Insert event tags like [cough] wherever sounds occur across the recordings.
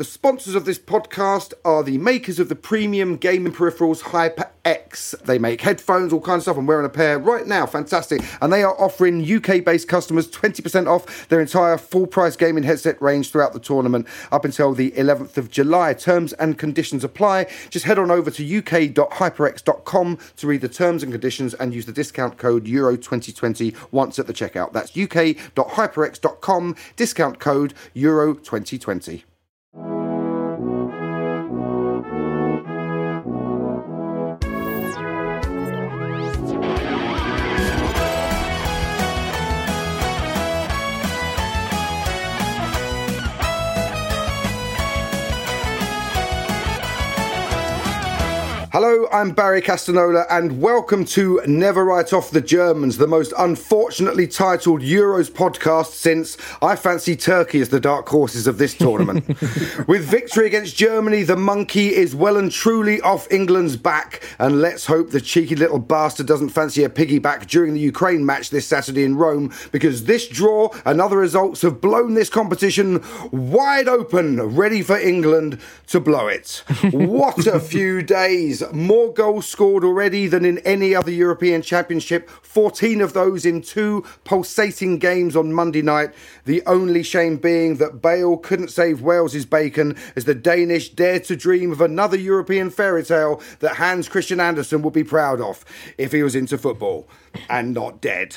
The sponsors of this podcast are the makers of the premium gaming peripherals HyperX. They make headphones, all kinds of stuff. I'm wearing a pair right now, fantastic. And they are offering UK based customers 20% off their entire full price gaming headset range throughout the tournament up until the 11th of July. Terms and conditions apply. Just head on over to uk.hyperx.com to read the terms and conditions and use the discount code Euro2020 once at the checkout. That's uk.hyperx.com, discount code Euro2020. Hello, I'm Barry Castagnola, and welcome to Never Write Off the Germans, the most unfortunately titled Euros podcast since I fancy Turkey as the dark horses of this tournament. [laughs] With victory against Germany, the monkey is well and truly off England's back, and let's hope the cheeky little bastard doesn't fancy a piggyback during the Ukraine match this Saturday in Rome, because this draw and other results have blown this competition wide open, ready for England to blow it. [laughs] What a few days! More goals scored already than in any other European Championship, 14 of those in two pulsating games on Monday night. The only shame being that Bale couldn't save Wales's bacon as the Danish dared to dream of another European fairy tale that Hans Christian Andersen would be proud of if he was into football and not dead.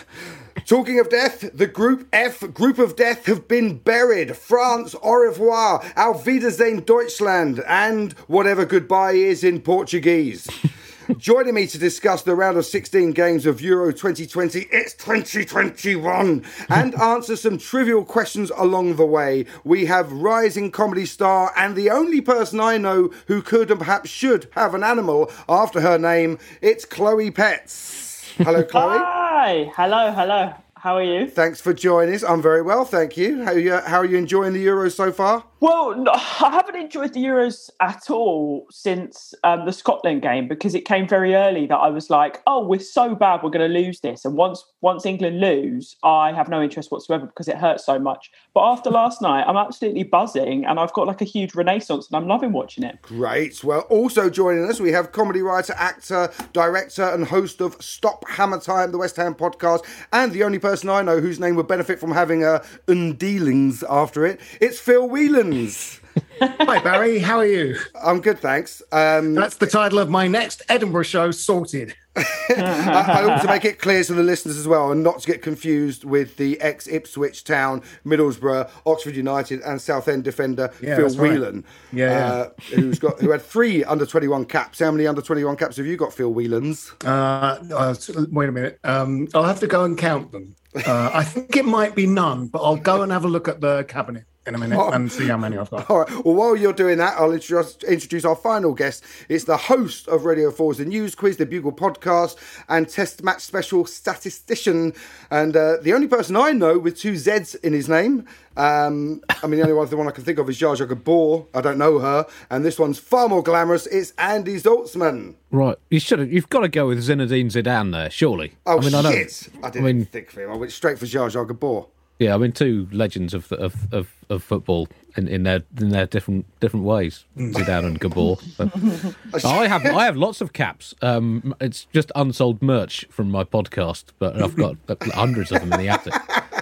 Talking of death, the Group F Group of Death have been buried. France, au revoir, auf Wiedersehen Deutschland, and whatever goodbye is in Portuguese. [laughs] Joining me to discuss the round of 16 games of Euro 2020, it's 2021, and answer some trivial questions along the way, we have rising comedy star and the only person I know who could and perhaps should have an animal after her name, it's Chloe Petts. Hello, [laughs] Chloe. Hi, hello, hello. How are you? Thanks for joining us. I'm very well, thank you. How are you, how are you enjoying the Euros so far? Well, I haven't enjoyed the Euros at all since um, the Scotland game because it came very early that I was like, "Oh, we're so bad, we're going to lose this." And once once England lose, I have no interest whatsoever because it hurts so much. But after last night, I'm absolutely buzzing, and I've got like a huge renaissance, and I'm loving watching it. Great. Well, also joining us, we have comedy writer, actor, director, and host of Stop Hammer Time, the West Ham podcast, and the only person I know whose name would benefit from having a undealings after it. It's Phil Whelan. [laughs] Hi Barry, how are you? I'm good, thanks. Um, That's the title of my next Edinburgh show, Sorted. [laughs] I, I want to make it clear to the listeners as well, and not to get confused with the ex Ipswich Town, Middlesbrough, Oxford United, and Southend defender Yeah, Phil that's right. Whelan. Yeah, yeah. uh, who's got who had three under twenty one caps. How many under twenty one caps have you got, Phil Whelans? Uh, uh, wait a minute. Um, I'll have to go and count them. Uh, I think it might be none, but I'll go and have a look at the cabinet. In a minute Oh. and see how many I've got. [laughs] All right. Well, while you're doing that, I'll introduce, introduce our final guest. It's the host of Radio 4's The News Quiz, the Bugle podcast, and Test Match Special statistician, and uh, the only person I know with two Zs in his name. Um, I mean, the only one, the one I can think of is Zsa Zsa Gabor. I don't know her, and this one's far more glamorous. It's Andy Zaltzman. Right, you should have. You've got to go with Zinedine Zidane there, surely. Oh I mean, I don't- shit! I, didn't mean, think for him. I went straight for Zsa Zsa Gabor. Yeah, I mean, two legends of of of, of football in, in their in their different different ways, Zidane and Gabor. [laughs] But I have I have lots of caps. Um, it's just unsold merch from my podcast, but I've got uh, hundreds of them in the attic. [laughs]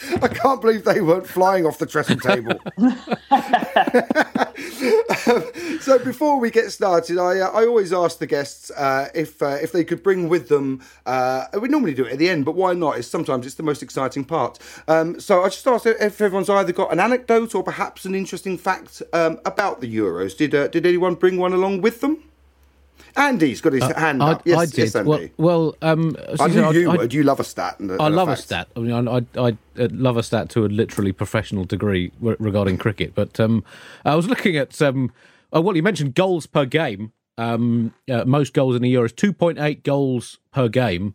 [laughs] I can't believe they weren't flying off the trestle table. [laughs] so before we get started, I uh, I always ask the guests uh, if uh, if they could bring with them. Uh, we normally do it at the end, but why not? It's sometimes it's the most exciting part. Um, so I just asked if everyone's either got an anecdote or perhaps an interesting fact um, about the Euros. Did uh, did anyone bring one along with them? Andy's got his hand Uh, I, up. Yes, I did. yes, Andy. well, well, um, I knew you I- would. You love a stat. And a, I love a fact. stat. I mean, I, I, I love a stat to a literally professional degree re- regarding cricket. But um, I was looking at um, oh, well, you mentioned goals per game. Um, uh, most goals in the Euros, two point eight goals per game,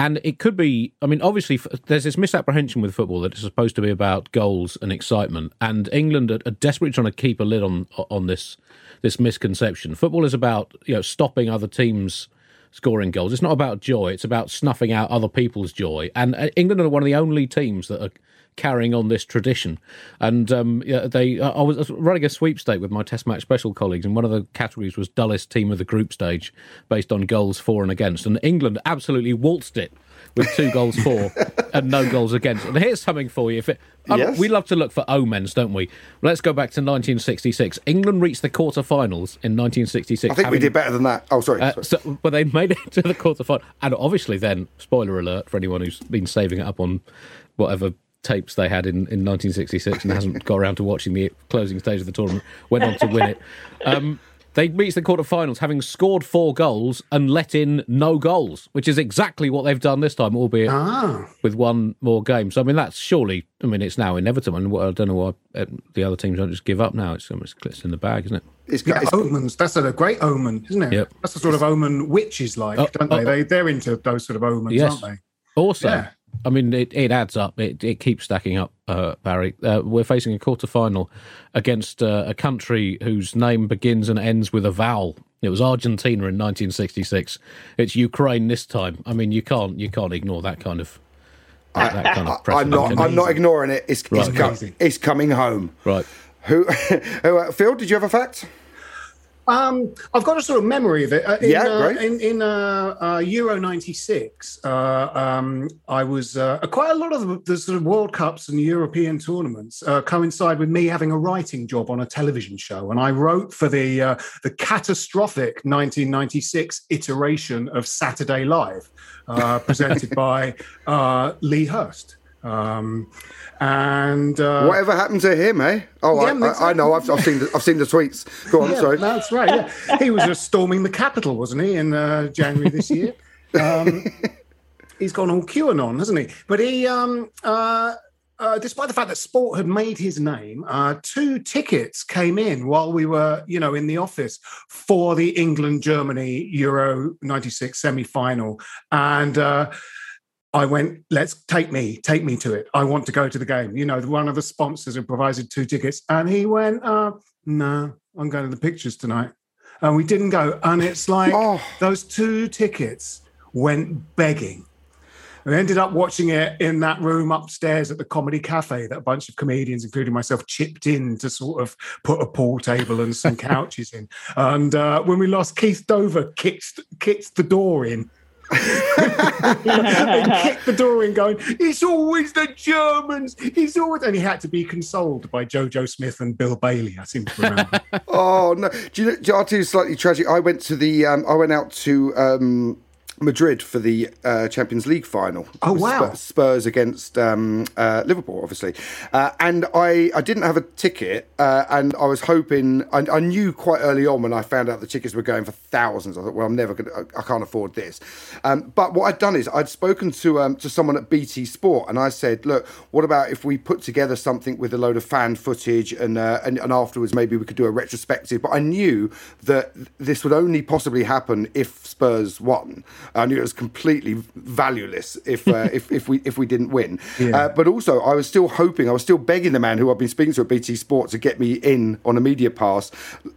and it could be. I mean, obviously, there's this misapprehension with football that it's supposed to be about goals and excitement, and England are, are desperately trying to keep a lid on on this this misconception. Football is about you know stopping other teams scoring goals. It's not about joy. It's about snuffing out other people's joy. And uh, England are one of the only teams that are carrying on this tradition. And um, yeah, they, I was running a sweepstake with my Test match special colleagues, and one of the categories was dullest team of the group stage, based on goals for and against. And England absolutely waltzed it with two [laughs] goals for and no goals against. And here's something for you. If it, Yes. we love to look for omens, don't we? Let's go back to 1966. England reached the quarterfinals in 1966. I think we did better than that. Oh, sorry. uh, sorry. so, but they made it [laughs] to the quarterfinal, and obviously, then spoiler alert for anyone who's been saving it up on whatever tapes they had in, in 1966 and hasn't got around to watching the closing stage of the tournament, went on to win it. Um, they reached the quarterfinals having scored four goals and let in no goals, which is exactly what they've done this time, albeit Ah, with one more game. So I mean, that's surely. I mean, it's now inevitable. And what- I don't know why uh, the other teams don't just give up now. It's, it's, it's in the bag, isn't it? It's, yeah, it's, omens. That's a great omen, isn't it? Yep. That's the sort of omen witches like, Oh, don't they? oh, they? They're into those sort of omens, Yes. aren't they? Also, Yeah. I mean, it, it adds up. It, it keeps stacking up, uh, Barry. Uh, we're facing a quarter final against uh, a country whose name begins and ends with a vowel. It was Argentina in 1966. It's Ukraine this time. I mean, you can't you can't ignore that kind of that, that kind of I'm not. can I'm not ignoring it. It's, it's, Right. co- Amazing. it's coming home. right. Who? [laughs] who uh, Phil? Did you have a fact? Um, I've got a sort of memory of it. Uh, in, Yeah, uh. In, in uh, uh, Euro '96, uh, um, I was uh, quite a lot of the, the sort of World Cups and European tournaments uh, coincide with me having a writing job on a television show, and I wrote for the uh, the catastrophic 1996 iteration of Saturday Live, uh, presented [laughs] by uh, Lee Hurst. Um, and uh, Whatever happened to him, eh? Oh, Yeah, I, I, I know. I've, I've seen. The, I've seen the tweets. Go on. Yeah, sorry. that's right. Yeah. he was just storming the Capitol, wasn't he, in uh, January this year? Um, he's gone all QAnon, hasn't he? But he, um, uh, uh, despite the fact that sport had made his name, uh, two tickets came in while we were, you know, in the office for the England Germany Euro '96 semi final, and. I went, let's take me, take me to it. I want to go to the game. You know, one of the sponsors had provided two tickets. And he went, uh, no, I'm going to the pictures tonight. And we didn't go. And it's like Oh. those two tickets went begging. We ended up watching it in that room upstairs at the Comedy Cafe that a bunch of comedians, including myself, chipped in to sort of put a pool table and some [laughs] couches in. And uh, when we lost, Keith Dover kicked kicked the door in. And kicked the door in, going, "It's always the Germans. It's always," and he had to be consoled by Jojo Smith and Bill Bailey. I seem to remember. [laughs] Oh no! Do you know? do you- you slightly tragic. I went to the. Um, I went out to um, Madrid for the uh, Champions League final. Oh, wow. Spurs against um, uh, Liverpool, obviously. Uh, and I, I didn't have a ticket, uh, and I was hoping. I, I knew quite early on when I found out the tickets were going for thousands. I thought, well, I'm never going to. I can't afford this. Um, but what I'd done is I'd spoken to um, to someone at BT Sport, and I said, look, what about if we put together something with a load of fan footage, and uh, and, and afterwards maybe we could do a retrospective. But I knew that this would only possibly happen if Spurs won. I knew it was completely valueless if uh, [laughs] if if we if we didn't win. Uh, but also, I was still hoping, I was still begging the man who I've been speaking to at BT Sport to get me in on a media pass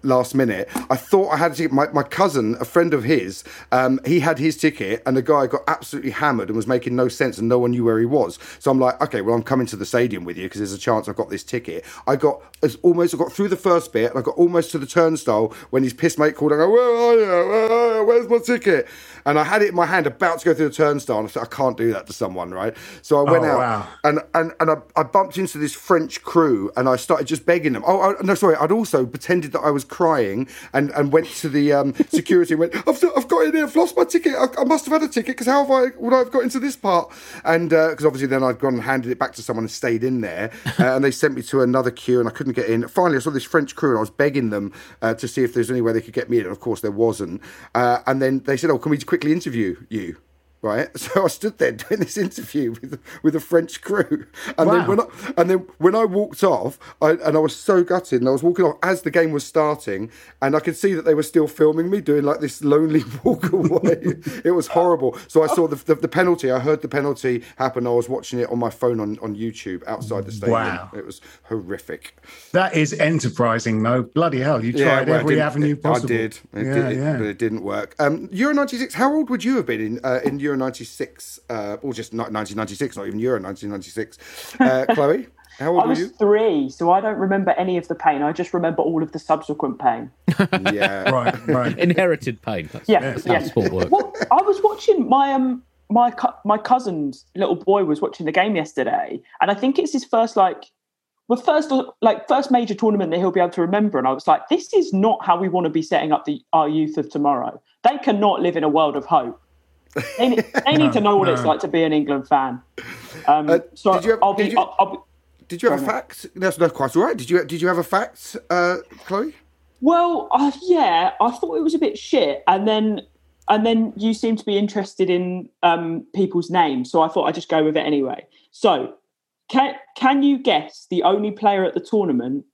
last minute. I thought I had a ticket. My, my cousin, a friend of his, um, he had his ticket, and the guy got absolutely hammered and was making no sense, and no one knew where he was. So I'm like, okay, well, I'm coming to the stadium with you because there's a chance I've got this ticket. I got as almost I got through the first bit, and I got almost to the turnstile when his piss mate called. I go, where are you? Where are you? Where's my ticket? And I had it in my hand, about to go through the turnstile, and I thought, I can't do that to someone, right? So I went Oh, out, wow. and and and I, I bumped into this French crew, and I started just begging them. Oh, I, no, sorry, I'd also pretended that I was crying, and and went to the um, security and went, I've, I've got in here, I've lost my ticket. I, I must have had a ticket because how have I would I have got into this part? And because obviously then I'd gone and handed it back to someone and stayed in there, [laughs] uh, and they sent me to another queue, and I couldn't get in. Finally, I saw this French crew, and I was begging them uh, to see if there's any way they could get me in. And of course, there wasn't. Uh, and then they said, "Oh, can we quickly interview you?" Right? [laughs] So I stood there [laughs] doing this interview with with a French crew, and then when I, and then when I walked off, I, and I was so gutted, and I was walking off as the game was starting, and I could see that they were still filming me doing like this lonely [laughs] walk away. it was horrible. So I saw the, the the penalty. I heard the penalty happen. I was watching it on my phone on on YouTube outside the stadium. Wow. It was horrific. That is enterprising, though. Bloody hell, you tried well, I every avenue possible. I did. It yeah, did it- yeah. but it didn't work. Um, Euro '96. How old would you have been in uh, in Euro '96, uh, or just 1996, not even Euro 1996? Uh, [laughs] Chloe, how old I were was you? three, so I don't remember any of the pain. I just remember all of the subsequent pain. [laughs] Yeah, Right, right. Inherited pain. That's, Yeah, that's yeah. sport works. Well, I was watching my um my cu- my cousin's little boy was watching the game yesterday, and I think it's his first like well first like first major tournament that he'll be able to remember. And I was like, this is not how we want to be setting up the our youth of tomorrow. They cannot live in a world of hope. They, ne- [laughs] they need to know what it's like to be an England fan. Um, Uh, so did you have- I'll be. did you- I'll, I'll be Did you have a fact? That's not quite all right. Did you Did you have a fact, uh, Chloe? Well, uh, yeah, I thought it was a bit shit, and then and then you seem to be interested in um, people's names, so I thought I'd just go with it anyway. So, can can you guess the only player at the tournament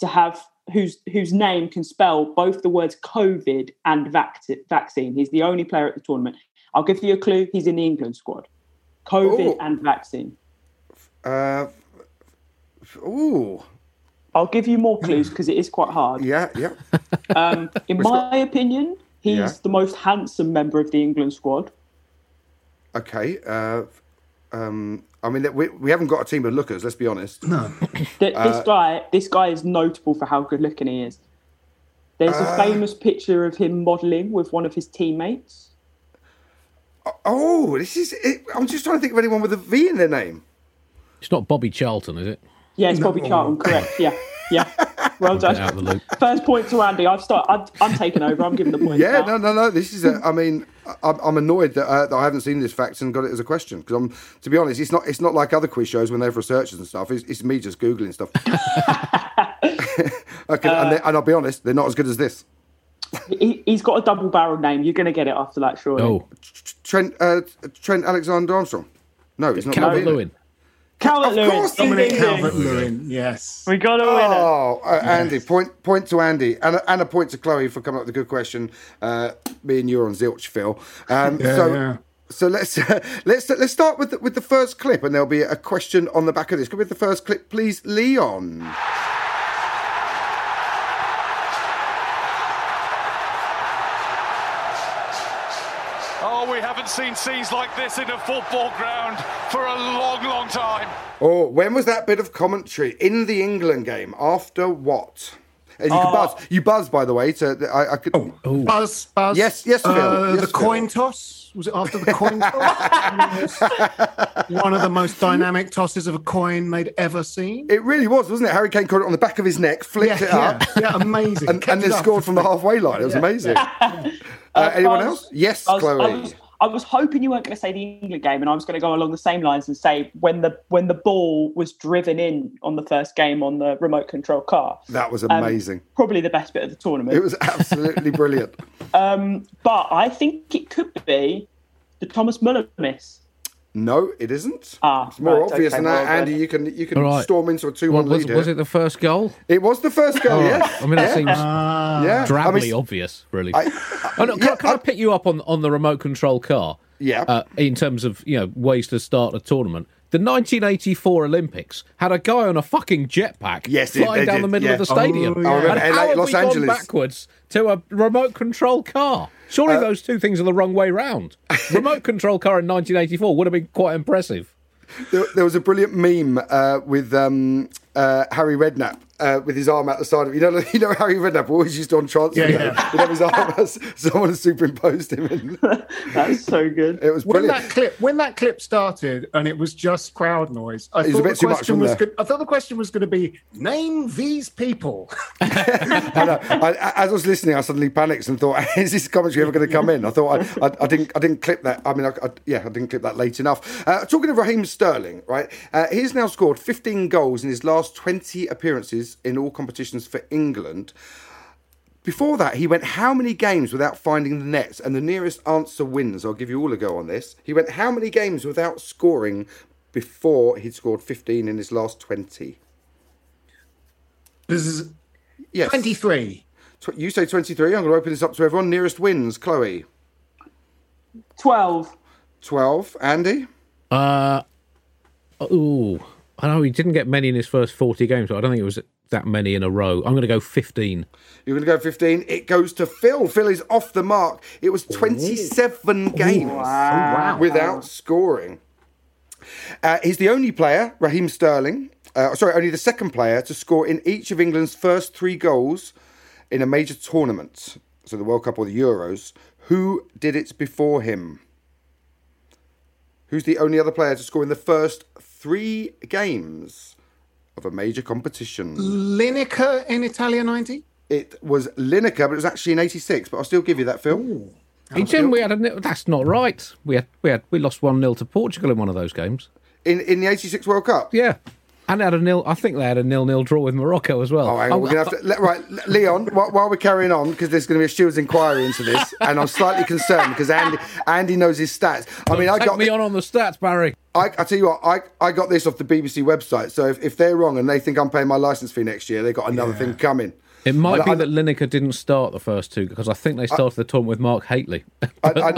to have whose whose name can spell both the words COVID and vac- vaccine? He's the only player at the tournament. I'll give you a clue. He's in the England squad. COVID Oh. and vaccine. Uh, ooh, I'll give you more clues because it is quite hard. yeah, yeah. [laughs] Um, in Which my opinion, he's Yeah. the most handsome member of the England squad. Okay. Uh, um, I mean, we we haven't got a team of lookers. Let's be honest. [laughs] Th- Uh, this guy, this guy is notable for how good looking he is. There's Uh, a famous picture of him modelling with one of his teammates. Oh, this is. It, I'm just trying to think of anyone with a V in their name. It's not Bobby Charlton, is it? Yeah, it's Bobby Charlton, correct? Yeah, yeah. [laughs] Well Get out done. the loop. First point to Andy. I've start. I've, I'm taking over. I'm giving the point. Yeah, now. no, no, no. This is. A, I mean, I'm, I'm annoyed that, uh, that I haven't seen this fact and got it as a question because I'm. To be honest, it's not. It's not like other quiz shows when they have researchers and stuff. It's, it's me just googling stuff. [laughs] [laughs] okay, Uh, and, they, and I'll be honest, they're not as good as this. He, he's got a double-barreled name. You're going to get it after that, surely. Oh, Trent uh, Trent Alexander Armstrong. No, it's not. Calvert not in it. Lewin. Calvert Of Lewin. course he Dominic ding, Calvert Lewin, yes. We got to win it. Oh, uh, Andy, point point to Andy, and a, and a point to Chloe for coming up with a good question. Uh, me and you are on zilch, Phil. Um, Yeah, so, yeah. so let's [laughs] let's let's start with the, with the first clip, and there'll be a question on the back of this. Could we have the first clip, please, Leon? Haven't seen scenes like this in a football ground for a long, long time. Oh, when was that bit of commentary in the England game? After what? And you can buzz. You buzz, by the way. To I, I could. Buzz, Buzz. Yes, yes, Phil. Uh, Yes, the Phil. coin toss. Was it after the coin toss? [laughs] One of the most dynamic tosses of a coin they'd ever seen. It really was, wasn't it? Harry Kane caught it on the back of his neck, flicked yeah, it up, yeah, yeah, amazing. [laughs] and, Kept and then it scored from the halfway line. It was amazing. [laughs] Uh, anyone Buzz- else? Yes, I was, Chloe. I was, I was hoping you weren't going to say the England game, and I was going to go along the same lines and say when the when the ball was driven in on the first game on the remote control car. That was Um, amazing. Probably the best bit of the tournament. it was absolutely [laughs] brilliant. Um, but I think it could be the Thomas Muller miss. No, it isn't. Ah, it's more right, obvious okay, than that, well, Andy. You can you can All right. storm into a two-one was, lead. here. was it the first goal? It was the first goal. All yeah. I mean, that yeah. seems yeah. drably I mean, obvious, really. I- Oh, no, can, yeah, can I, I- pick you up on, on the remote control car? Yeah. Uh, in terms of you know ways to start a tournament, the 1984 Olympics had a guy on a fucking jetpack Yes, flying down did, the middle yeah. of the stadium. Oh, yeah. I remember and LA, how have Los we gone backwards to a remote control car? Surely those two things are the wrong way round. [laughs] remote control car in 1984 would have been quite impressive. there, there was a brilliant meme uh, with um, uh, Harry Redknapp uh, with his arm out the side of you know [laughs] you know Harry Redknapp always used to on transfer. Yeah, yeah. He'd have his arm out, [laughs] someone had superimposed him. In. [laughs] That's so good. It was When that clip when that clip started and it was just crowd noise, I It was a thought bit the too much, question wasn't was good, I thought the question was going to be name these people. I know. I, as I was listening, I suddenly panicked and thought, "Is this commentary ever going to come in?" I thought I, I, I didn't. I didn't clip that. I mean, I, I, yeah, I didn't clip that late enough. Uh, talking of Raheem Sterling, right? Uh, he's now scored 15 goals in his last 20 appearances in all competitions for England. Before that, he went how many games without finding the nets? And the nearest answer wins. I'll give you all a go on this. He went how many games without scoring before he'd scored 15 in his last 20? This is Yes. 23. You say 23. I'm going to open this up to everyone. Nearest wins, Chloe. Twelve. 12. Andy? Uh, ooh, I know he didn't get many in his first 40 games, but I don't think it was that many in a row. I'm going to go 15. You're going to go 15. It goes to Phil. Phil is off the mark. It was 27 games without scoring. Uh, he's the only player, Raheem Sterling, uh, sorry, only the second player to score in each of England's first three goals in a major tournament. So the World Cup or the Euros. Who did it before him? Who's the only other player to score in the first three games of a major competition? Lineker in Italia 90? It was Lineker, but it was actually in '86. But I'll still give you that, Phil. He didn't. We had a. nil- That's not right. We had. We had. We lost one 0 to Portugal in one of those games. In in the '86 World Cup. Yeah, and they had a nil. I think they had a nil nil draw with Morocco as well. Oh, hang on, we're gonna have to let, right, Leon. While, while we're carrying on, because there's going to be a steward's inquiry into this, [laughs] and I'm slightly concerned because Andy Andy knows his stats. I mean, I Take got me on on the stats, Barry. I, I tell you what, I, I got this off the BBC website. So if, if they're wrong and they think I'm paying my license fee next year, they've got another thing coming. It might I- be I- that Lineker didn't start the first two because I think they started the tournament with Mark Hateley. I, I,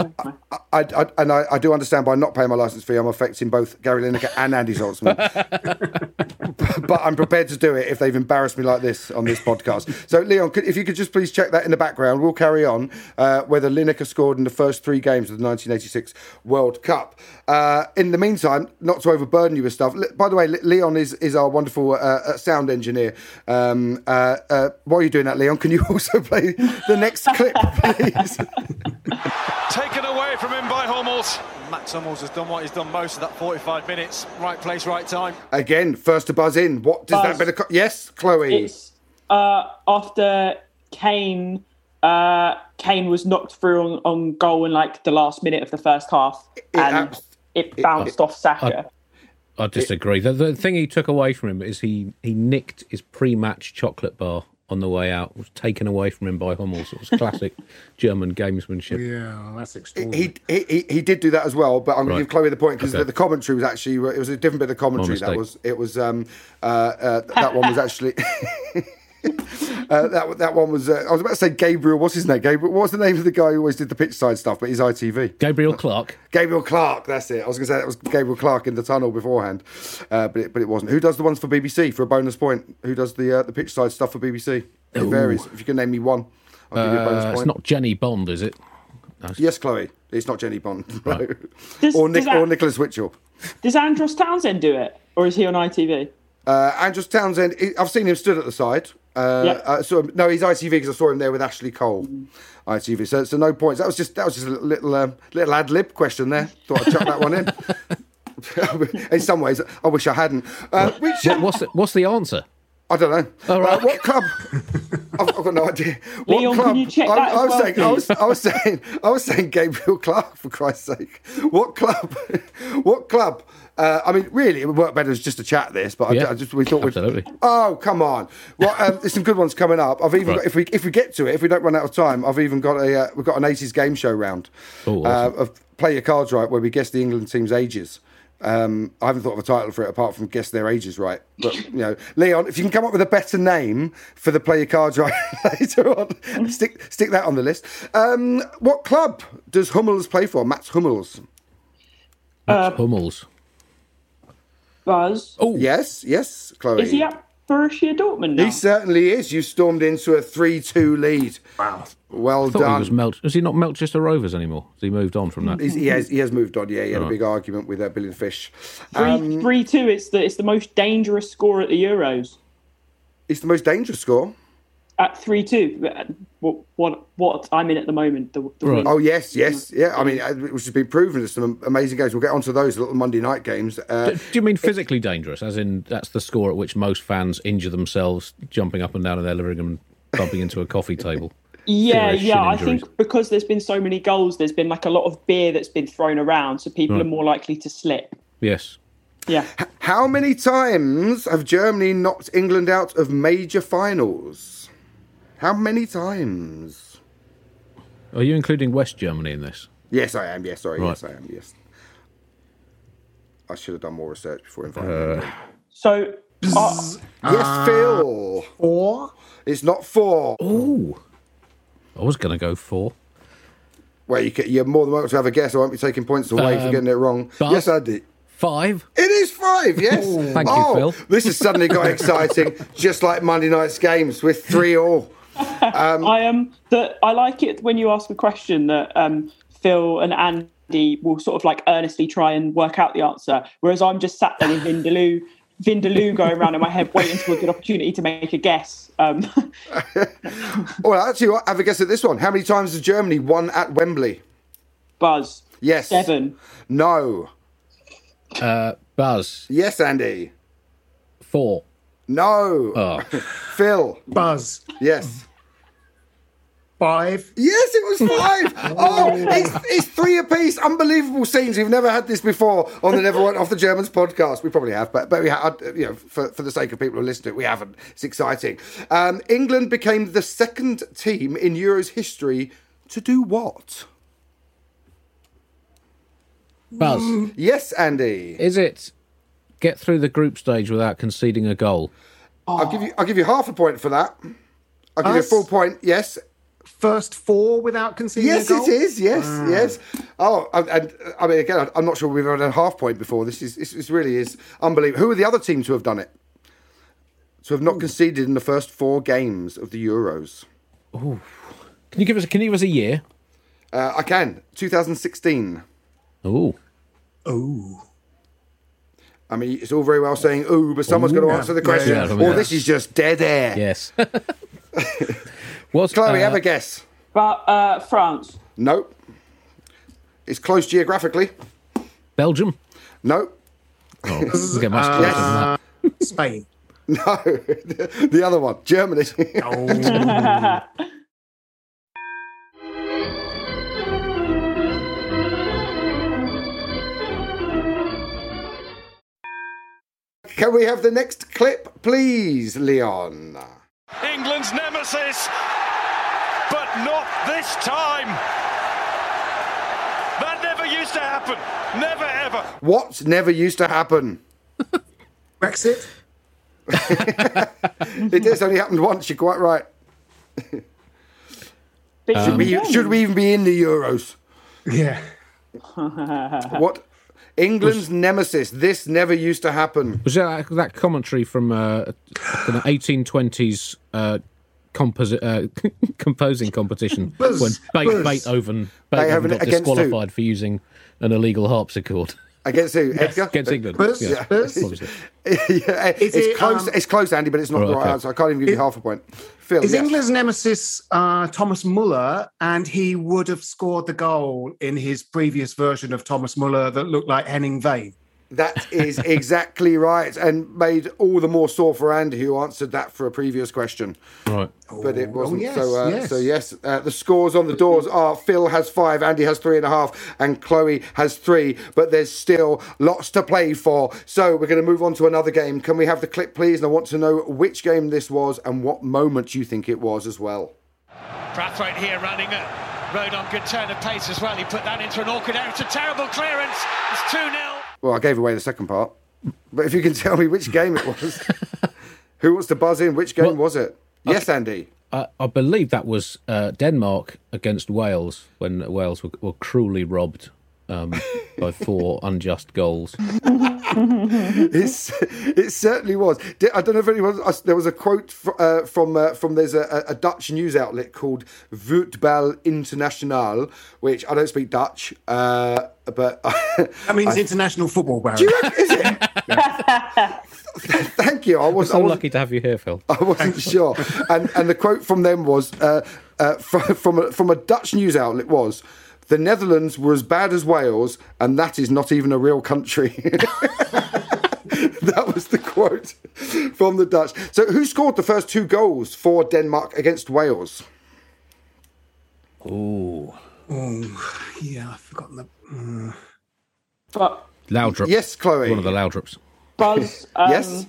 I, I, and I, I do understand by not paying my license fee, I'm affecting both Gary Lineker and Andy Zaltzman. [laughs] but I'm prepared to do it if they've embarrassed me like this on this podcast. So, Leon, could, if you could just please check that in the background, we'll carry on. Uh, whether Lineker scored in the first three games of the 1986 World Cup. Uh, in the meantime, not to overburden you with stuff. By the way, Leon is is our wonderful uh, uh, sound engineer. Um, uh, uh, while you're doing that, Leon, can you [laughs] also play the next clip, please? Taken away from him by Hummels. Mats Hummels has done what he's done most of that 45 minutes. Right place, right time. Again, first to buzz in. What does Buzz. that bit of co- yes, Chloe? It's uh, after Kane. Uh, Kane was knocked through on, on goal in like the last minute of the first half, and abs- it bounced off Saka. I disagree. The, the thing he took away from him is he, he nicked his pre-match chocolate bar on the way out. Was taken away from him by Hummels. It was classic [laughs] German gamesmanship. Yeah, that's extraordinary. he, he he he did do that as well, but I'm going Right. to give Chloe the point because Okay. the, the commentary was actually it was a different bit of commentary. That was it was um uh, uh that one was [laughs] actually. [laughs] [laughs] Uh, that that one was. Uh, I was about to say Gabriel. What's his name? Gabriel. What's the name of the guy who always did the pitch side stuff? But he's ITV. Gabriel Clarke. Gabriel Clarke. That's it. I was going to say that was Gabriel Clarke in the tunnel beforehand, uh, but it, but it wasn't. Who does the ones for BBC for a bonus point? Who does the uh, the pitch side stuff for BBC? It varies. If you can name me one, I'll give you a bonus Uh, point. it's not Jennie Bond, is it? Yes, Chloe. It's not Jennie Bond. No. Does- or, Nick, that- or Nicholas Witchell. Does Andros Townsend do it, or is he on ITV? Uh, Andrews Townsend, I've seen him stood at the side. Uh, Yeah. uh, so no, he's ITV because I saw him there with Ashley Cole. ITV. So, so no points. That was just that was just a little um, little ad lib question there. Thought I'd chuck that one in. [laughs] in some ways, I wish I hadn't. Uh, which What, what's the, what's the answer? I don't know. All right. Uh, what club? I've, I've got no idea. [laughs] Leon, can you check I, that as I was well, saying, I was. I was saying, I was saying, Gabriel Clarke for Christ's sake. What club? [laughs] What club? Uh, I mean, really, it would work better as just a chat. This, but Yeah, I, just we thought we'd. absolutely. Oh come on! Well, um, there's some good ones coming up. I've even Right. got, if we if we get to it, if we don't run out of time, I've even got a uh, we've got an 80s game show round Oh, uh, of play your cards right, where we guess the England team's ages. Um, I haven't thought of a title for it apart from guess their ages right. But you know, Leon, if you can come up with a better name for the play your cards right [laughs] later on, stick stick that on the list. Um, what club does Hummels play for? Mats Hummels. Mats Hummels. Buzz. Oh, Yes, yes, Chloe. Is he at Borussia Dortmund now? He certainly is. You stormed into a three-two lead. Wow. Well I thought he done. was Mel- Is he not Melchester Rovers anymore? Has he moved on from that? He's, he has he has moved on. Yeah, he had a big argument with uh, Billy the Fish. Three, Um, three, two. It's the it's the most dangerous score at the Euros. it's the most dangerous score. At three two. What what what I'm in at the moment. The, the Right. Oh yes, yes, yeah. I mean, uh, which has been proven. There's some amazing games. We'll get onto those little Monday night games. Uh, Do you mean physically dangerous, as in that's the score at which most fans injure themselves jumping up and down in their living room, bumping into a coffee table? [laughs] Yeah, yeah. shin I think because there's been so many goals, there's been like a lot of beer that's been thrown around, so people Right. are more likely to slip. Yes. Yeah. how many times have Germany knocked England out of major finals? How many times? Are you including West Germany in this? Yes, I am. Yes, sorry. Right. Yes, I am. Yes. I should have done more research before inviting you. So uh, Yes, Phil. Four. It's not four. Oh, I was going to go four. Well, you can, you're more than welcome to have a guess. I won't be taking points away for Um, getting it wrong. Yes, I did. Five. It is five, yes. Thank you, oh, Phil. This has suddenly got [laughs] exciting, just like Monday night's games with three all. I am that I like it when you ask a question that um, Phil and Andy will sort of like earnestly try and work out the answer, whereas I'm just sat there with Vindaloo, Vindaloo going around in my head, waiting for a good opportunity to make a guess. Um, [laughs] Well, actually, what- have a guess at this one. How many times has Germany won at Wembley? Buzz Yes. seven. No. Uh, Buzz. Yes, Andy. Four. No. Oh, [laughs] Phil. Buzz. Yes. Five. Yes, it was five. [laughs] oh, it's, it's three apiece. Unbelievable scenes. We've never had this before on the Never Went Off the Germans podcast. We probably have, but but we had you know, for, for the sake of people who listen to it, we haven't. It's exciting. Um, England became the second team in Euros history to do what? Buzz. Yes, Andy. Is it get through the group stage without conceding a goal? I'll give you. I'll give you half a point for that. I'll give you a full point. Yes. First four without conceding Yes, a goal. Yes, it is. Yes, yes. Oh, and, and I mean, again, I'm not sure we've ever had a half point before. This is this, this really is unbelievable. Who are the other teams who have done it? To have not conceded in the first four games of the Euros. Oh. Can you give us? Can you give us a year? Uh, I can. 2016. Oh, Oh. I mean, it's all very well saying "ooh," but someone's got to answer the question. yeah, I mean, or this is just dead air. yes. [laughs] What's Chloe, uh, have a guess. But uh, France. Nope. It's close geographically. Belgium? Nope. Oh, doesn't get much [laughs] closer than that. Spain. [laughs] No, the, the other one, Germany. Oh. Can we have the next clip, please, Leon? England's nemesis, but not this time. That never used to happen. Never ever. What never used to happen? [laughs] Brexit. [laughs] It has only happened once. You're quite right. Big Should we, should we even be in the Euros? Yeah. What? England's nemesis. This never used to happen. Was that that commentary from uh, an 1820s uh, composi- uh, [laughs] composing competition Buzz, when Be- buzz. Beethoven, Beethoven Beethoven got against who? disqualified for using an illegal harpsichord Against who? Edgar? against England? Buzz, Yeah, Buzz. obviously. [laughs] yeah, it's it, close. um, it's close, Andy, but it's not Right, the right okay. answer. I can't even give you half a point. Phil, Is yes. England's nemesis uh, Thomas Muller, and he would have scored the goal in his previous version of Thomas Muller that looked like Henning Vane? That is exactly right, and made all the more sore for Andy, who answered that for a previous question. Right. But it wasn't. yes, so, uh, yes. so yes, uh, the scores on the doors are Phil has five, Andy has three and a half, and Chloe has three. But there's still lots to play for. So we're going to move on to another game. Can we have the clip, please? And I want to know which game this was and what moment you think it was as well. Braithwaite here running it. Rode on good turn of pace as well. He put that into an awkward area. It's a terrible clearance. It's 2 0. Well, I gave away the second part, but if you can [laughs] tell me which game it was, [laughs] who wants to buzz in? Which game Well, was it? Yes, Andy. I, I believe that was uh, Denmark against Wales when Wales were, were cruelly robbed um, [laughs] by four unjust goals. It's, it certainly was. I don't know if anyone. There was a quote fr- uh, from uh, from there's a, a Dutch news outlet called Voetbal International, which I don't speak Dutch, uh, but I, [laughs] That means international football, Barry. do you reckon, is it? [laughs] Thank you. I was So I lucky to have you here, Phil. I wasn't sure. And and the quote from them was uh, uh, from from a, from a Dutch news outlet was. The Netherlands were as bad as Wales, and that is not even a real country. [laughs] that was the quote from the Dutch. So, who scored the first two goals for Denmark against Wales? Oh, Yeah, I've forgotten the. But Laudrup. Yes, Chloe. One of the Laudrups. Buzz, [laughs] um, Yes?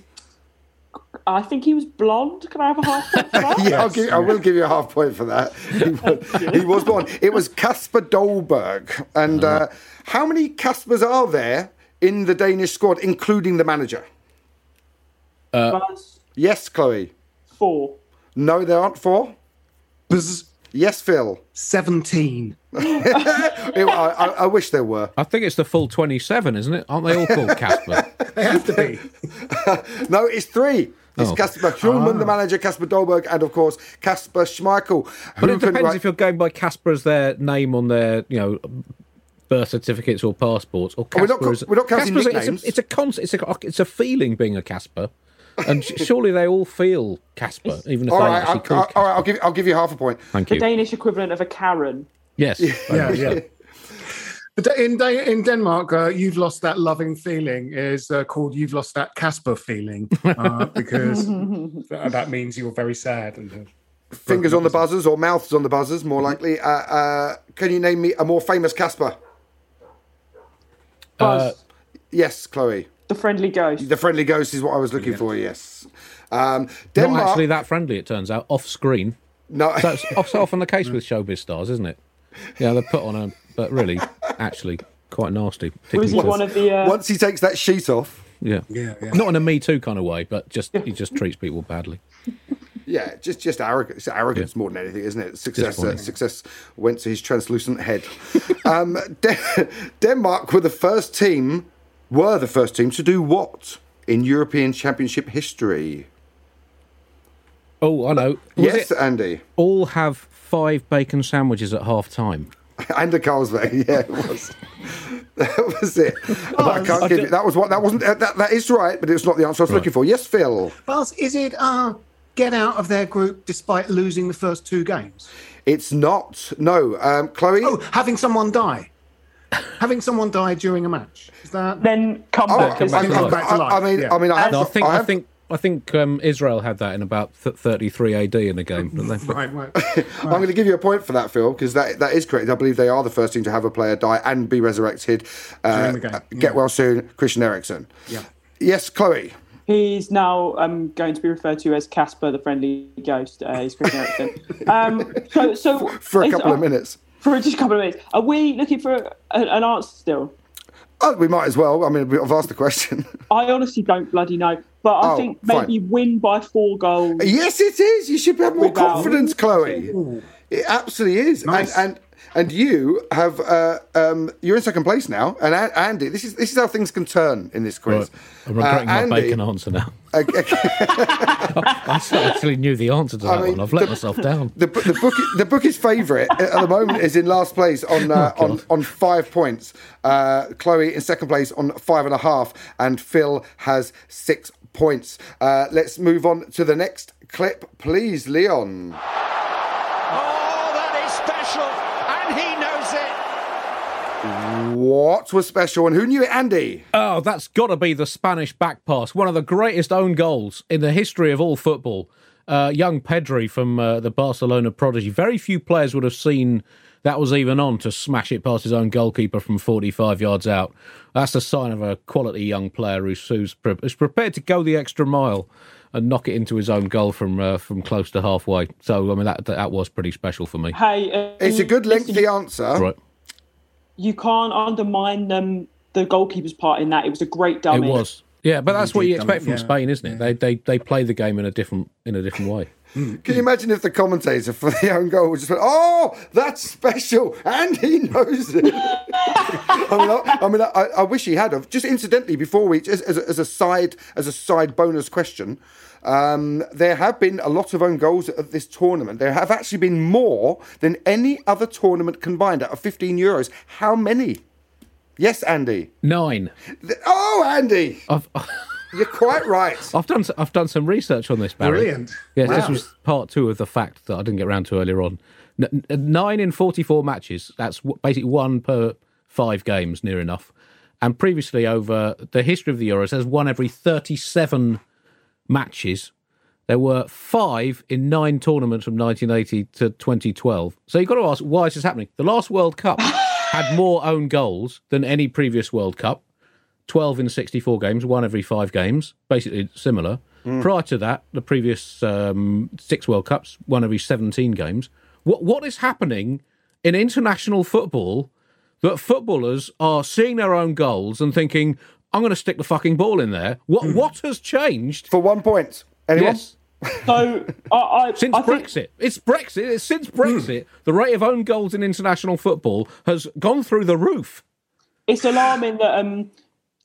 I think he was blonde. Can I have a half point for that? [laughs] Yeah, I'll give, I will give you a half point for that. [laughs] He was, he was born. It was Kasper Dolberg. And uh, how many Caspers are there in the Danish squad, including the manager? Buzz, Yes, Chloe. four. No, there aren't four. Buzz, Yes, Phil. 17. [laughs] I, I, I wish there were. I think it's the full 27, isn't it? Aren't they all called [laughs] Casper? They have to be. [laughs] No, it's three. It's Oh. Kasper Hjulmand, the ah. manager, Kasper Dolberg, and of course Kasper Schmeichel. But it depends write- if you're going by Casper as their name on their, you know, birth certificates or passports, or Oh, we're not Casper co- as we're not counting Casper's a- It's a, it's a concept. It's a it's a feeling being a Casper, and surely they all feel Casper, even if All they right, actually I'll, all right, I'll give I'll give you half a point. Thank The you. The Danish equivalent of a Karen. Yes. Yeah, yeah. In Da- in Denmark, uh, you've lost that loving feeling is uh, called you've lost that Casper feeling uh, [laughs] because [laughs] that, that means you're very sad and uh, Fingers on the buzzers or mouths on the buzzers, more likely. Uh, uh, can you name me a more famous Casper? Buzz, Yes, Chloe. The friendly ghost. The friendly ghost is what I was looking for. Yes. Um, Not Denmark. actually that friendly, it turns out, off screen. no. That's [laughs] off- so often the case with showbiz stars, isn't it? Yeah, they're put on a, but really, actually, quite nasty. Was he one of the? Uh, Once he takes that sheet off, Yeah. Yeah, yeah. Not in a Me Too kind of way, but just he just treats people badly. [laughs] yeah, just just arrogance. It's arrogance more than anything, isn't it? Success. Uh, success went to his translucent head. [laughs] um, De- Denmark were the first team. Were the first team to do what in European Championship history? Oh, I know. Was yes, it Andy. all have five bacon sandwiches at half time? [laughs] And a Carlsberg, [laughs] yeah, it was. [laughs] that was it. But I can't give you. That was what. That wasn't. uh, That, that is right, but it's not the answer I was looking for. Yes, Phil. Buzz, is it uh, get out of their group despite losing the first two games? It's not. No, um, Chloe. Oh, having someone die. Having someone die during a match. Is that then come Oh, back. come back I, to life. back to I- life, I mean, yeah. I mean, I have. No, I think I, have- think I think um, Israel had that in about th- 33 AD in a game. didn't they? right? Right. [laughs] I'm going to give you a point for that, Phil, because that that is correct. I believe they are the first team to have a player die and be resurrected. Uh, the game, yeah. Get well soon, Christian Eriksen. Yeah. Yes, Chloe. He's now um, going to be referred to as Casper, the friendly ghost. Uh, he's Chris Ericsson. [laughs] Um, so, so For a is- couple of minutes. For just a couple of minutes. Are we looking for a, an answer still? Oh, we might as well. I mean, I've asked the question. [laughs] I honestly don't bloody know, but I Oh, think fine. maybe win by four goals. yes, it is. You should have more Without- confidence, Chloe. It absolutely is. Nice. And, and and you have uh, um, you're in second place now. And An- Andy, this is this is how things can turn in this quiz. Right. I'm regretting Uh, my Andy- bacon answer now. Okay. I actually knew the answer to that mean, one. I've let the- myself down. The, the book the bookie's favourite at the moment is in last place on [laughs] uh, Oh, on, on five points. Uh, Chloe in second place on five and a half, and Phil has six points. Uh, let's move on to the next clip, please, Leon. Oh, that is special, and he knows it. What was special and who knew it, Andy? Oh, that's got to be the Spanish back pass. One of the greatest own goals in the history of all football. Uh, young Pedri from uh, the Barcelona prodigy. Very few players would have seen that was even on to smash it past his own goalkeeper from 45 yards out. That's a sign of a quality young player who's, who's, pre- who's prepared to go the extra mile and knock it into his own goal from uh, from close to halfway. So I mean that that was pretty special for me. Hey, um, It's a good lengthy answer. Right. You can't undermine um, the goalkeeper's part in that. It was a great dummy. It dummy. was. Yeah, but that's what you expect from yeah. Spain, isn't it? They they they play the game in a different in a different way. [laughs] Can you imagine if the commentator for the own goal just went, "Oh, that's special," and he knows it. [laughs] I mean, I, I, mean I, I wish he had. Have. Just incidentally, before we, as, as, a, as a side, as a side bonus question, um, there have been a lot of own goals at this tournament. There have actually been more than any other tournament combined out of 15 Euros. How many? Yes, Andy. Nine. Th- Oh, Andy, I've you're quite right. [laughs] I've done s- I've done some research on this, Barry. Brilliant. Yes, this was part two of the fact that I didn't get round to earlier on. N- n- nine in forty-four matches. That's basically one per five games, near enough. And previously, over the history of the Euros, there's one every thirty-seven matches. There were five in nine tournaments from 1980 to 2012. So you've got to ask, why is this happening? The last World Cup [laughs] had more own goals than any previous World Cup. 12 in 64 games, one every five games, basically similar. Prior to that, the previous um, six World Cups, one every 17 games. What What is happening in international football that footballers are seeing their own goals and thinking, I'm going to stick the fucking ball in there? What What has changed? For one point. Anyone? Yes. So I, I, [laughs] Since I think Brexit, it's Brexit. It's since Brexit, the rate of own goals in international football has gone through the roof. it's alarming that um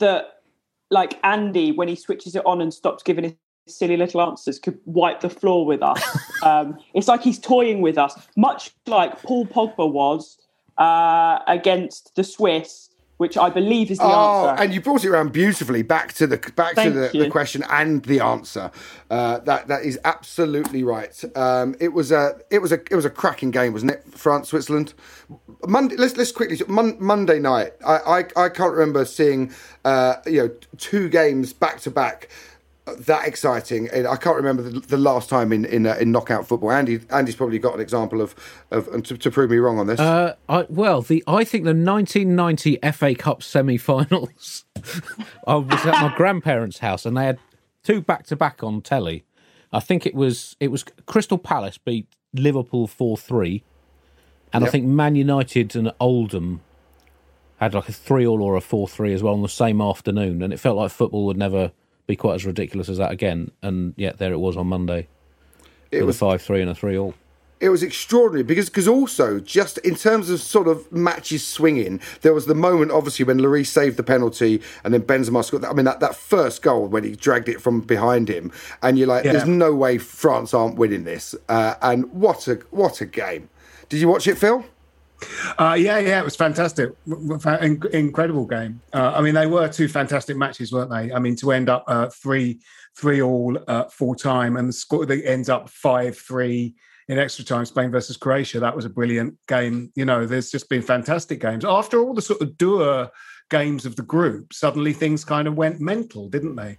that like Andy when he switches it on and stops giving his silly little answers could wipe the floor with us. [laughs] um, it's like he's toying with us, much like Paul Pogba was uh, against the Swiss, which I believe is the Oh, answer. and you brought it around beautifully back to the back Thank to the, the question and the answer. Uh, that that is absolutely right. Um, it was a it was a it was a cracking game, wasn't it? France Switzerland. Monday. Let's let's quickly Mon, Monday night. I, I I can't remember seeing uh, you know two games back to back. That exciting! And I can't remember the, the last time in in, uh, in knockout football. Andy Andy's probably got an example of of to, to prove me wrong on this. Uh, I, well, the I think the 1990 FA Cup semi-finals. [laughs] I was at my grandparents' house, and they had two back-to-back on telly. I think it was it was Crystal Palace beat Liverpool four three, and I think Man United and Oldham had like a three all or a four three as well on the same afternoon, and it felt like football would never be quite as ridiculous as that again. And yet there it was on Monday. It with was- a five three and a three all. it was extraordinary because because also just in terms of sort of matches swinging, there was the moment obviously when Lloris saved the penalty and then Benzema scored. I mean that, that first goal when he dragged it from behind him, and you're like, Yeah. there's no way France aren't winning this. Uh, and what a what a game! Did you watch it, Phil? Uh, yeah, yeah, it was fantastic. W- w- fa- in- Incredible game. Uh, I mean, they were two fantastic matches, weren't they? I mean, to end up uh, three, three all uh, full time, and the score that ends up five three in extra time, Spain versus Croatia. That was a brilliant game. You know, there's just been fantastic games after all the sort of doer games of the group. Suddenly, things kind of went mental, didn't they?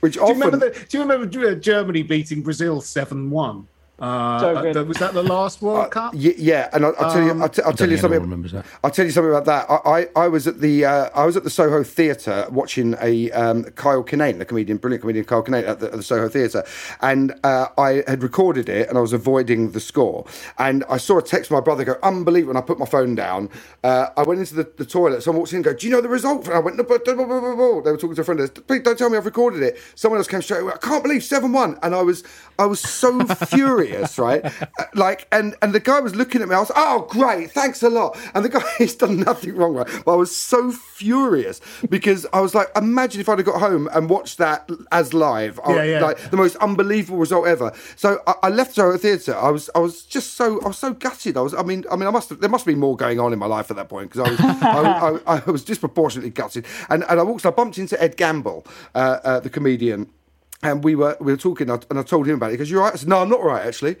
Which Do you remember? The, do you remember Germany beating Brazil seven one? Uh, So uh, good. the- was that the last World Cup? Y- yeah, and I'll, I'll tell you, Um, I'll, t- I'll tell you something. anyone remembers that. I'll tell you something about that. I, I, I was at the uh, I was at the Soho Theatre watching a um, Kyle Kinane, the comedian, brilliant comedian Kyle Kinane at the, at the Soho Theatre, and uh, I had recorded it and I was avoiding the score, and I saw a text from my brother go unbelievable, and I put my phone down. Uh, I went into the, the toilet. Someone walked in and go, "Do you know the result?" And I went, "No, blah, blah, blah, blah, blah." They were talking to a friend. They said, Please don't tell me I've recorded it. Someone else came straight away. I can't believe seven one, and I was I was so [laughs] furious, right? Uh, [laughs] Like, and and the guy was looking at me. I was, oh great, thanks a lot. And the guy [laughs] he's done nothing wrong, right? But I was so furious because I was like, imagine if I'd have got home and watched that as live. I- Yeah, yeah. Like the most unbelievable result ever. So I, I left Soho Theatre. I was I was just so I was so gutted. I was I mean I mean I must have, there must be more going on in my life at that point because I was I, [laughs] I, I was disproportionately gutted. And and I walked I bumped into Ed Gamble, uh, uh, the comedian and we were we were talking and I, and I told him about it. He goes, "You're right." I said, "No, I'm not right actually."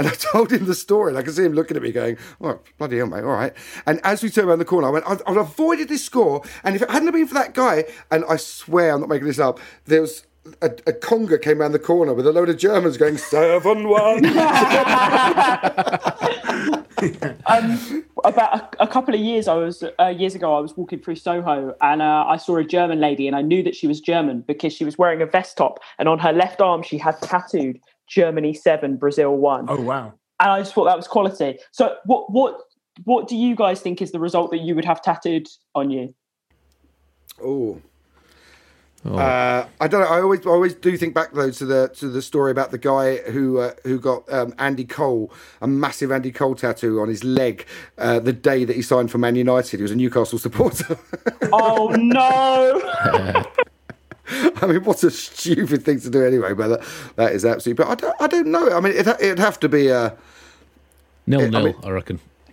And I [laughs] told him the story, and I could see him looking at me going, oh, bloody hell, mate, all right. And as we turned around the corner, I went, I've, I've avoided this score. And if it hadn't been for that guy, and I swear I'm not making this up, there was a, a conga came around the corner with a load of Germans going, 7 1. [laughs] [laughs] [laughs] um, about a, a, couple of years, I was uh, years ago, I was walking through Soho and uh, I saw a German lady, and I knew that she was German because she was wearing a vest top, and on her left arm she had tattooed Germany seven, Brazil one. Oh wow! And I just thought that was quality. So, what what what do you guys think is the result that you would have tattooed on you? Oh, Oh. Uh, I don't know. I always, I always do think back though to the to the story about the guy who uh, who got um, Andy Cole a massive Andy Cole tattoo on his leg uh, the day that he signed for Man United. He was a Newcastle supporter. [laughs] oh no! [laughs] I mean, what a stupid thing to do anyway. But that, that is absolutely. But I don't, I don't know. I mean, it, it'd have to be a nil nil. I, mean, I reckon. [laughs]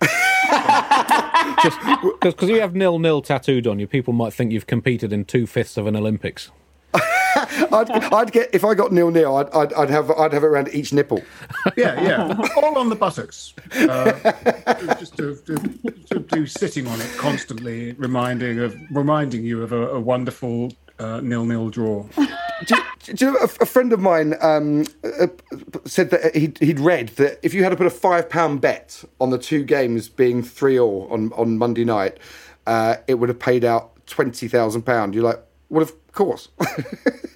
Just because you have nil nil tattooed on you, people might think you've competed in two fifths of an Olympics. [laughs] I'd, I'd, get if I got nil nil. I'd, I'd, I'd, have I'd have it around each nipple. [laughs] Yeah, yeah, all on the buttocks. Uh, [laughs] just to, to, to, to, sitting on it constantly, reminding of reminding you of a, a wonderful uh, nil nil draw. Do, do, you know, a, a, friend of mine um, uh, said that he'd, he'd read that if you had to put a five pound bet on the two games being three all on, on Monday night, uh, it would have paid out twenty thousand pound. You're like, well, of course.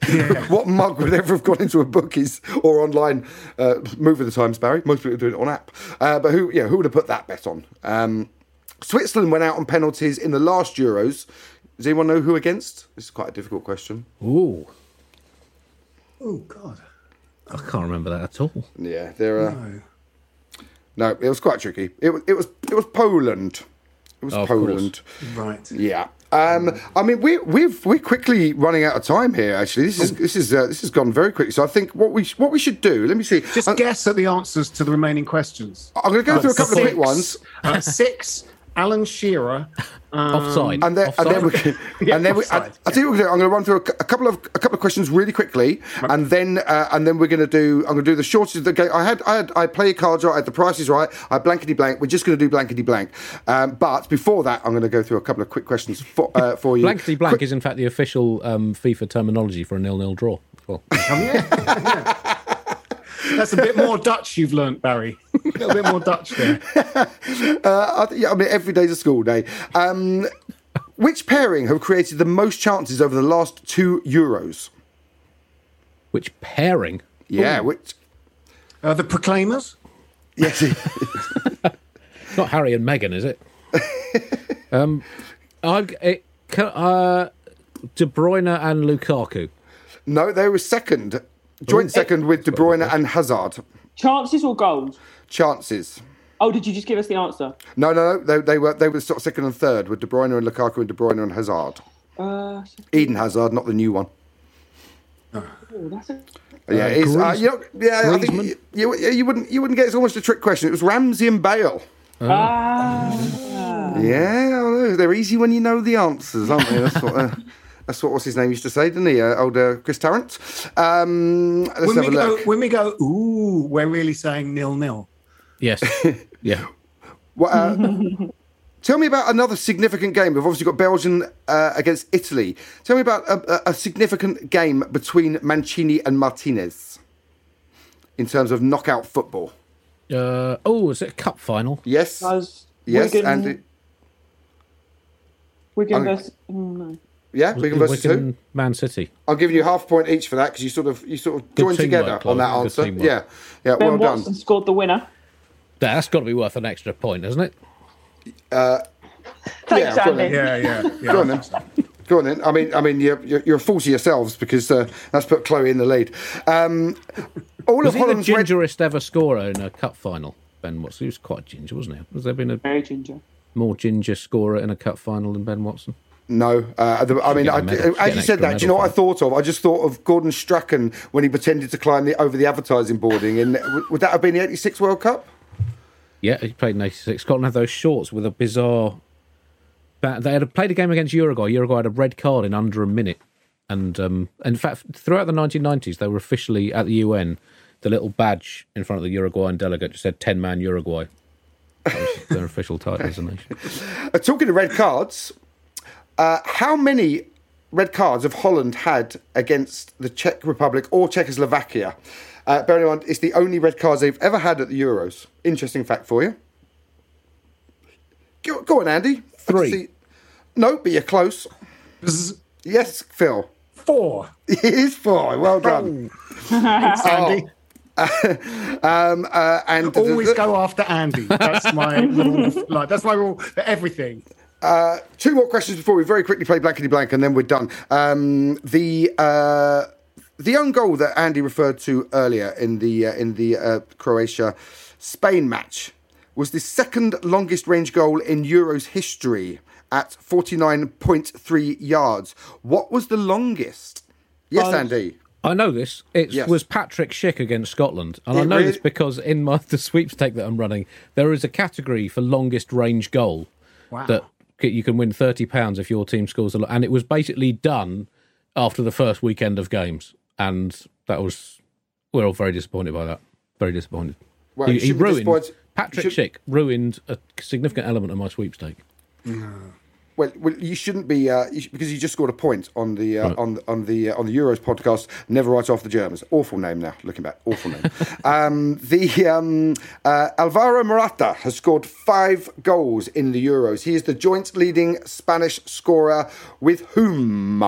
Yeah. [laughs] what mug would ever have gone into a bookies or online uh, move of the times, Barry? Most people do it on app. Uh, but who, yeah, who would have put that bet on? Um, Switzerland went out on penalties in the last Euros. Does anyone know who against? This is quite a difficult question. Ooh. Oh God. I can't remember that at all. Yeah, there are. No. no, it was quite tricky. It was. It was. It was Poland. It was oh, Poland. Right. Yeah. Um, I mean, we, we've we're quickly running out of time here. Actually, this is oh. this is uh, this has gone very quickly. So I think what we what we should do. Let me see. Just uh, guess at the answers to the remaining questions. I'm going to go uh, through a couple six, of quick ones. Uh, six. [laughs] Alan Shearer. Um, offside. And then, offside. and then, we, [laughs] yeah, and then we, I, will tell you what we're going to do. I'm going to run through a, a, couple of a couple of questions really quickly, and then uh, and then we're going to do. I'm going to do the shortest of the game. I had I had I play cards right. I had the prices right. I blankety blank. We're just going to do blankety blank. Um, but before that, I'm going to go through a couple of quick questions for uh, [laughs] for you. blankety blank Qu- is in fact the official um, FIFA terminology for a nil-nil draw. Well. [laughs] Oh, yeah. yeah. That's a bit more Dutch you've learnt, Barry. A [laughs] little bit more Dutch there. [laughs] Uh, I, yeah, I mean, every day's a school day. Um, which pairing have created the most chances over the last two Euros? Which pairing? Yeah, Ooh. which? Uh, the Proclaimers? Yes. [laughs] Not Harry and Meghan, is it? um, I, it, uh, De Bruyne and Lukaku. No, they were second. Joint Ooh. second with De Bruyne and Hazard. Chances or goals? Chances. Oh, did you just give us the answer? No, no, no. They, they were they were sort of second and third with De Bruyne and Lukaku and De Bruyne and Hazard. Uh, Eden Hazard, not the new one. Oh, that's a... Yeah, uh, uh, you know, yeah. I think you, you, you, wouldn't you wouldn't get it's almost a trick question. It was Ramsey and Bale. Ah. Yeah, they're easy when you know the answers, aren't they? That's what, uh, [laughs] That's what what's his name used to say, didn't he? Uh, old uh, Chris Tarrant. Um, let's when have we a look. Go, when we go, ooh, we're really saying nil nil. Yes. [laughs] yeah. Well, uh, [laughs] tell me about another significant game. We've obviously got Belgium uh, against Italy. Tell me about a, a, significant game between Mancini and Martinez in terms of knockout football. Uh, oh, is it a cup final? Yes. yes, Wigan, and Wigan versus. Oh, no. Yeah, Wigan versus Wigan, who? Man City. I'm giving you half a point each for that because you sort of you sort of joined together on that answer. Yeah, yeah. Ben well Watson done. scored the winner. That's got to be worth an extra point, isn't it? Uh, Thanks, yeah, Andy. Yeah, yeah, yeah. Go on then. Go on then. I mean, I mean, you're you're, you're fool to yourselves because uh, that's put Chloe in the lead. Um, all was of Holland's the gingerest red... ever scorer in a cup final. Ben Watson. He was quite ginger, wasn't he? Has there been a very ginger, more ginger scorer in a cup final than Ben Watson? No, uh, the, I mean, I, as you said that, do you know what I thought of? I just thought of Gordon Strachan when he pretended to climb the, over the advertising boarding. And would that have been the '86 World Cup? Yeah, he played in '86. Scotland had those shorts with a bizarre. They had played a game against Uruguay. Uruguay had a red card in under a minute, and um, in fact, throughout the 1990s, they were officially at the UN the little badge in front of the Uruguayan delegate just said 10 man Uruguay. That was their [laughs] official title as a nation. Uh, talking of red cards, uh, how many red cards have Holland had against the Czech Republic or Czechoslovakia? Uh, bearing in mind, it's the only red cards they've ever had at the Euros. Interesting fact for you. Go, go on, Andy. Three. see- No, but you're close. Yes, Phil. Four. [laughs] It is four. Well done. Thanks, [laughs] Andy. [laughs] Um, uh, and Always go after Andy. That's my rule. Like that's my rule for everything. Uh, two more questions before we very quickly play blankety blank, and then we're done. Um, the uh, the own goal that Andy referred to earlier in the uh, in the uh, Croatia Spain match was the second longest range goal in Euros history at forty nine point three yards. What was the longest? Yes, Um, Andy. I know this. It Yes. was Patrick Schick against Scotland, and I It know this because in my [laughs] the sweepstake that I'm running, there is a category for longest range goal Wow. that you can win thirty pounds if your team scores a lot, and it was basically done after the first weekend of games, and that was we're all very disappointed by that. Very disappointed. Well, he, he ruined disappointed- Patrick should- Schick ruined a significant element of my sweepstake. Well, well, you shouldn't be uh, you sh- because you just scored a point on the uh, on on the uh, on the Euros podcast. Never write off the Germans. Awful name now. Looking back, awful name. [laughs] um, the um, uh, Alvaro Morata has scored five goals in the Euros. He is the joint leading Spanish scorer with whom?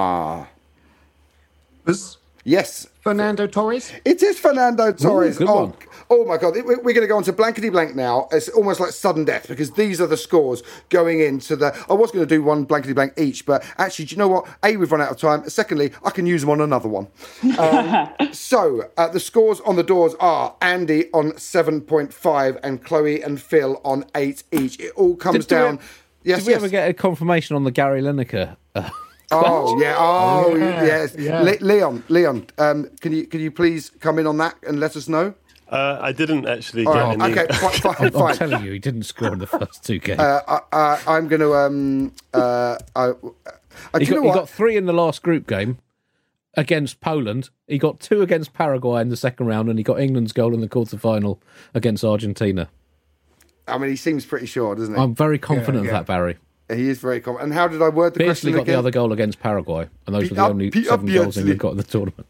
Was Yes, Fernando Torres? it is Fernando Torres. good oh, one. oh my God. We- We're going to go on to blankety blank now. It's almost like sudden death because these are the scores going into the. I was going to do one blankety blank each, but actually, do you know what? A, we've run out of time. Secondly, I can use them on another one. Um, [laughs] so uh, the scores on the doors are Andy on 7.5 and Chloe and Phil on 8 each. It all comes Did- did we down. ever- yes, Did we yes. ever get a confirmation on the Gary Lineker? Oh yeah! [laughs] Oh Yeah, yes, yeah. Le- Leon. Leon, um, can you can you please come in on that and let us know? Uh, I didn't actually get right, any. okay, fine, fine, [laughs] I'm fine. telling you, he didn't score in the first two games. Uh, I, I, I'm going to. Um, uh, I, uh, he, do you got, know he got three in the last group game against Poland. He got two against Paraguay in the second round, and he got England's goal in the quarter final against Argentina. I mean, he seems pretty sure, doesn't he? I'm very confident yeah. of that, Barry. He is very confident. And how did I word the Beardsley question got again? the other goal against Paraguay, and those Pete were the only Pete seven up goals Beardsley. England got in the tournament.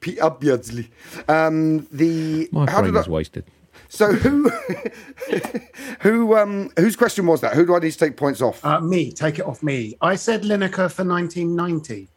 Peter Beardsley. Um, the My how brain did is I, wasted. so who [laughs] who um whose question was that? Who do I need to take points off? Uh, me. Take it off me. I said Lineker for 1990.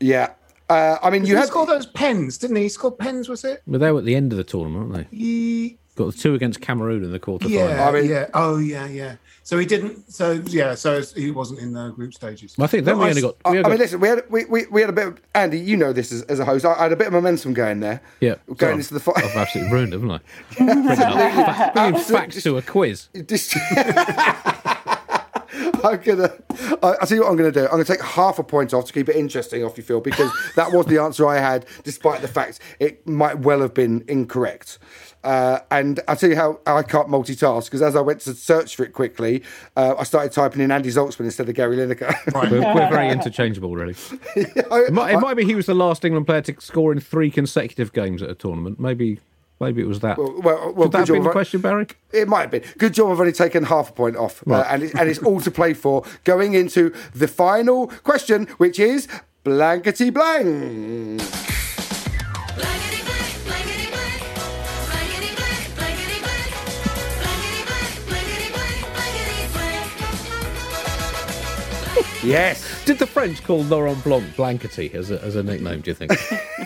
yeah. Uh, I mean, you he had scored those pens, didn't he? He scored pens, was it? But they were at the end of the tournament, weren't they? He, Got the two against Cameroon in the quarter yeah, final. I mean- yeah. Oh, yeah, yeah. So he didn't. So yeah. So he wasn't in the group stages. I think then But we I only s- got. I, We I only mean, listen, we had we, we, we had a bit of Andy. You know this as, as a host. I, I had a bit of momentum going there. yeah, going sorry, into the fi- I've absolutely ruined, haven't I? [laughs] Bringing facts to a quiz. Just- I'm gonna. I, I'll tell you what I'm gonna do. I'm gonna take half a point off to keep it interesting off you, Phil, because [laughs] that was the answer I had, despite the fact it might well have been incorrect. Uh, and I'll tell you how I can't multitask because as I went to search for it quickly, uh, I started typing in Andy Zaltzman instead of Gary Lineker. [laughs] We're, we're very interchangeable, really. [laughs] It might, it might be he was the last England player to score in three consecutive games at a tournament. Maybe, maybe it was that. Well, well, well, Could that good have been the of- question, Barry? It might have been. Good job I've only taken half a point off. Uh, and, it, and it's all to play for going into the final question, which is blankety blank. Yes. Did the French call Laurent Blanc Blankety as a, as a nickname? Do you think?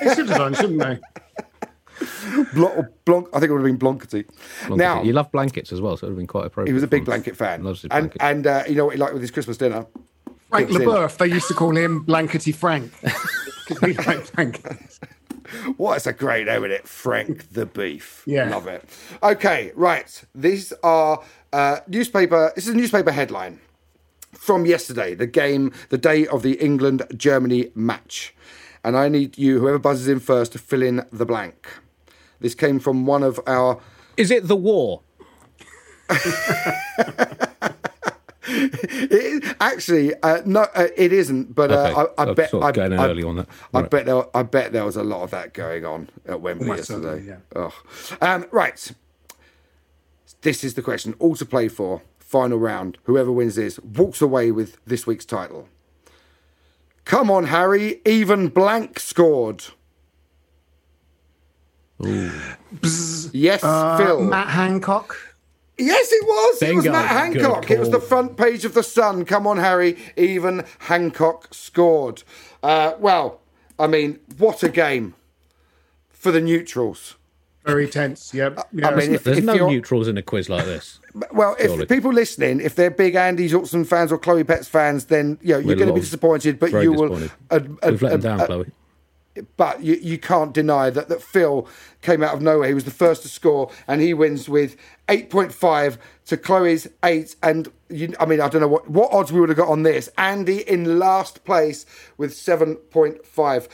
They should have done, shouldn't they? Blanc, Blanc, I think it would have been Blankety. Now, Blankety. you love blankets as well, so it would have been quite appropriate. he was a big blanket fan. Loves his and blanket. and uh, you know what he liked with his Christmas dinner? Frank Dips. Leboeuf. They used to call him Blankety Frank because [laughs] he liked blankets. What's a great name, isn't it? Frank the Beef. Yeah. Love it. Okay, right. These are uh, newspaper. This is a newspaper headline from yesterday, the game, the day of the England Germany match. And I need you, whoever buzzes in first, to fill in the blank. This came from one of our. Is it the war? [laughs] it, actually, uh, no, uh, it isn't. But uh, Okay, I, I I'm bet sort of I, going in I- early on that. I Right. bet there, I bet there was a lot of that going on at Wembley Almost yesterday. certainly, Ugh. Um, right, this is the question. All to play for. Final round. Whoever wins this walks away with this week's title. Come on, Harry. Even blank scored. Yes, Uh, Phil. Matt Hancock. Yes, it was. It was Matt Hancock. It was the front page of the Sun. Come on, Harry. Even Hancock scored. Uh, well, I mean, what a game for the neutrals. Very tense. Yep. Yeah. I mean, if, There's if no you're, neutrals in a quiz like this. [laughs] well, if people listening, if they're big Andy Johnson fans or Chloe Petts fans, then you know, you're going to be disappointed. But Very you will. ad- ad- We've let them ad- down, ad- Chloe. But you, you can't deny that, that Phil came out of nowhere. He was the first to score, and he wins with 8.5 to Chloe's 8. And you, I mean, I don't know what, what odds we would have got on this. Andy in last place with 7.5.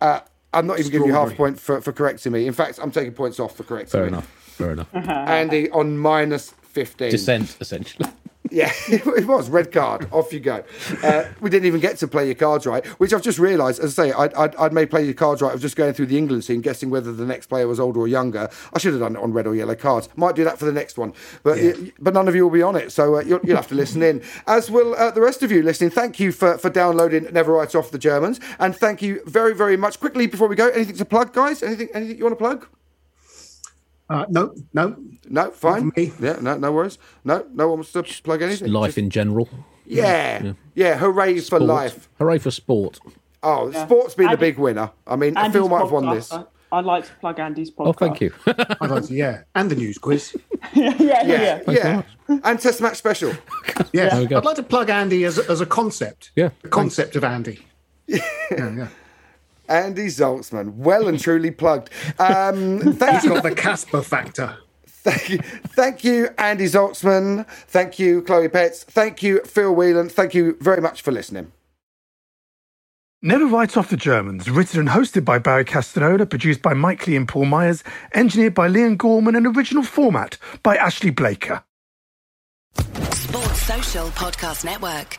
Uh, I'm not even giving you half a point for, for correcting me. In fact, I'm taking points off for correcting me. Fair me. enough. Fair enough. [laughs] Andy on minus 15. Dissent, essentially. Yeah, [laughs] it was red card. Off you go. Uh, we didn't even get to play your cards right, which I've just realised. As I say, I'd, I'd, I'd made play your cards right of just going through the England scene, guessing whether the next player was older or younger. I should have done it on red or yellow cards. Might do that for the next one, but y- but none of you will be on it, so uh, you'll, you'll have to listen in. As will uh, the rest of you listening. Thank you for for downloading Never Write Off the Germans, and thank you very very much. Quickly before we go, anything to plug, guys? Anything anything you want to plug? Uh, no, no. No, fine. me. Yeah, no, no worries. No, no one wants to plug anything. Life Just- in general. yeah, yeah, Hooray for life. Hooray for sport. Oh, sport's been the Andy- big winner. I mean, Andy's Phil might have won this. I- I'd like to plug Andy's podcast. Oh, thank you. [laughs] I'd like to, yeah. And the news quiz. [laughs] yeah, yeah, Yeah, yeah. yeah. And Test Match Special. Yes. There we go. I'd like to plug Andy as, a- as a concept. Yeah, The concept of Andy. yeah, yeah. Andy Zaltzman, well and truly plugged. Um, thank He's you, got the Casper factor. thank you, thank you, Andy Zaltzman. Thank you, Chloe Petts. Thank you, Phil Whelan. Thank you very much for listening. Never Write Off the Germans, written and hosted by Barry Castagnola, produced by Mike Lee and Paul Myers, engineered by Liam Gorman, and original format by Ashley Blaker. Sports Social Podcast Network.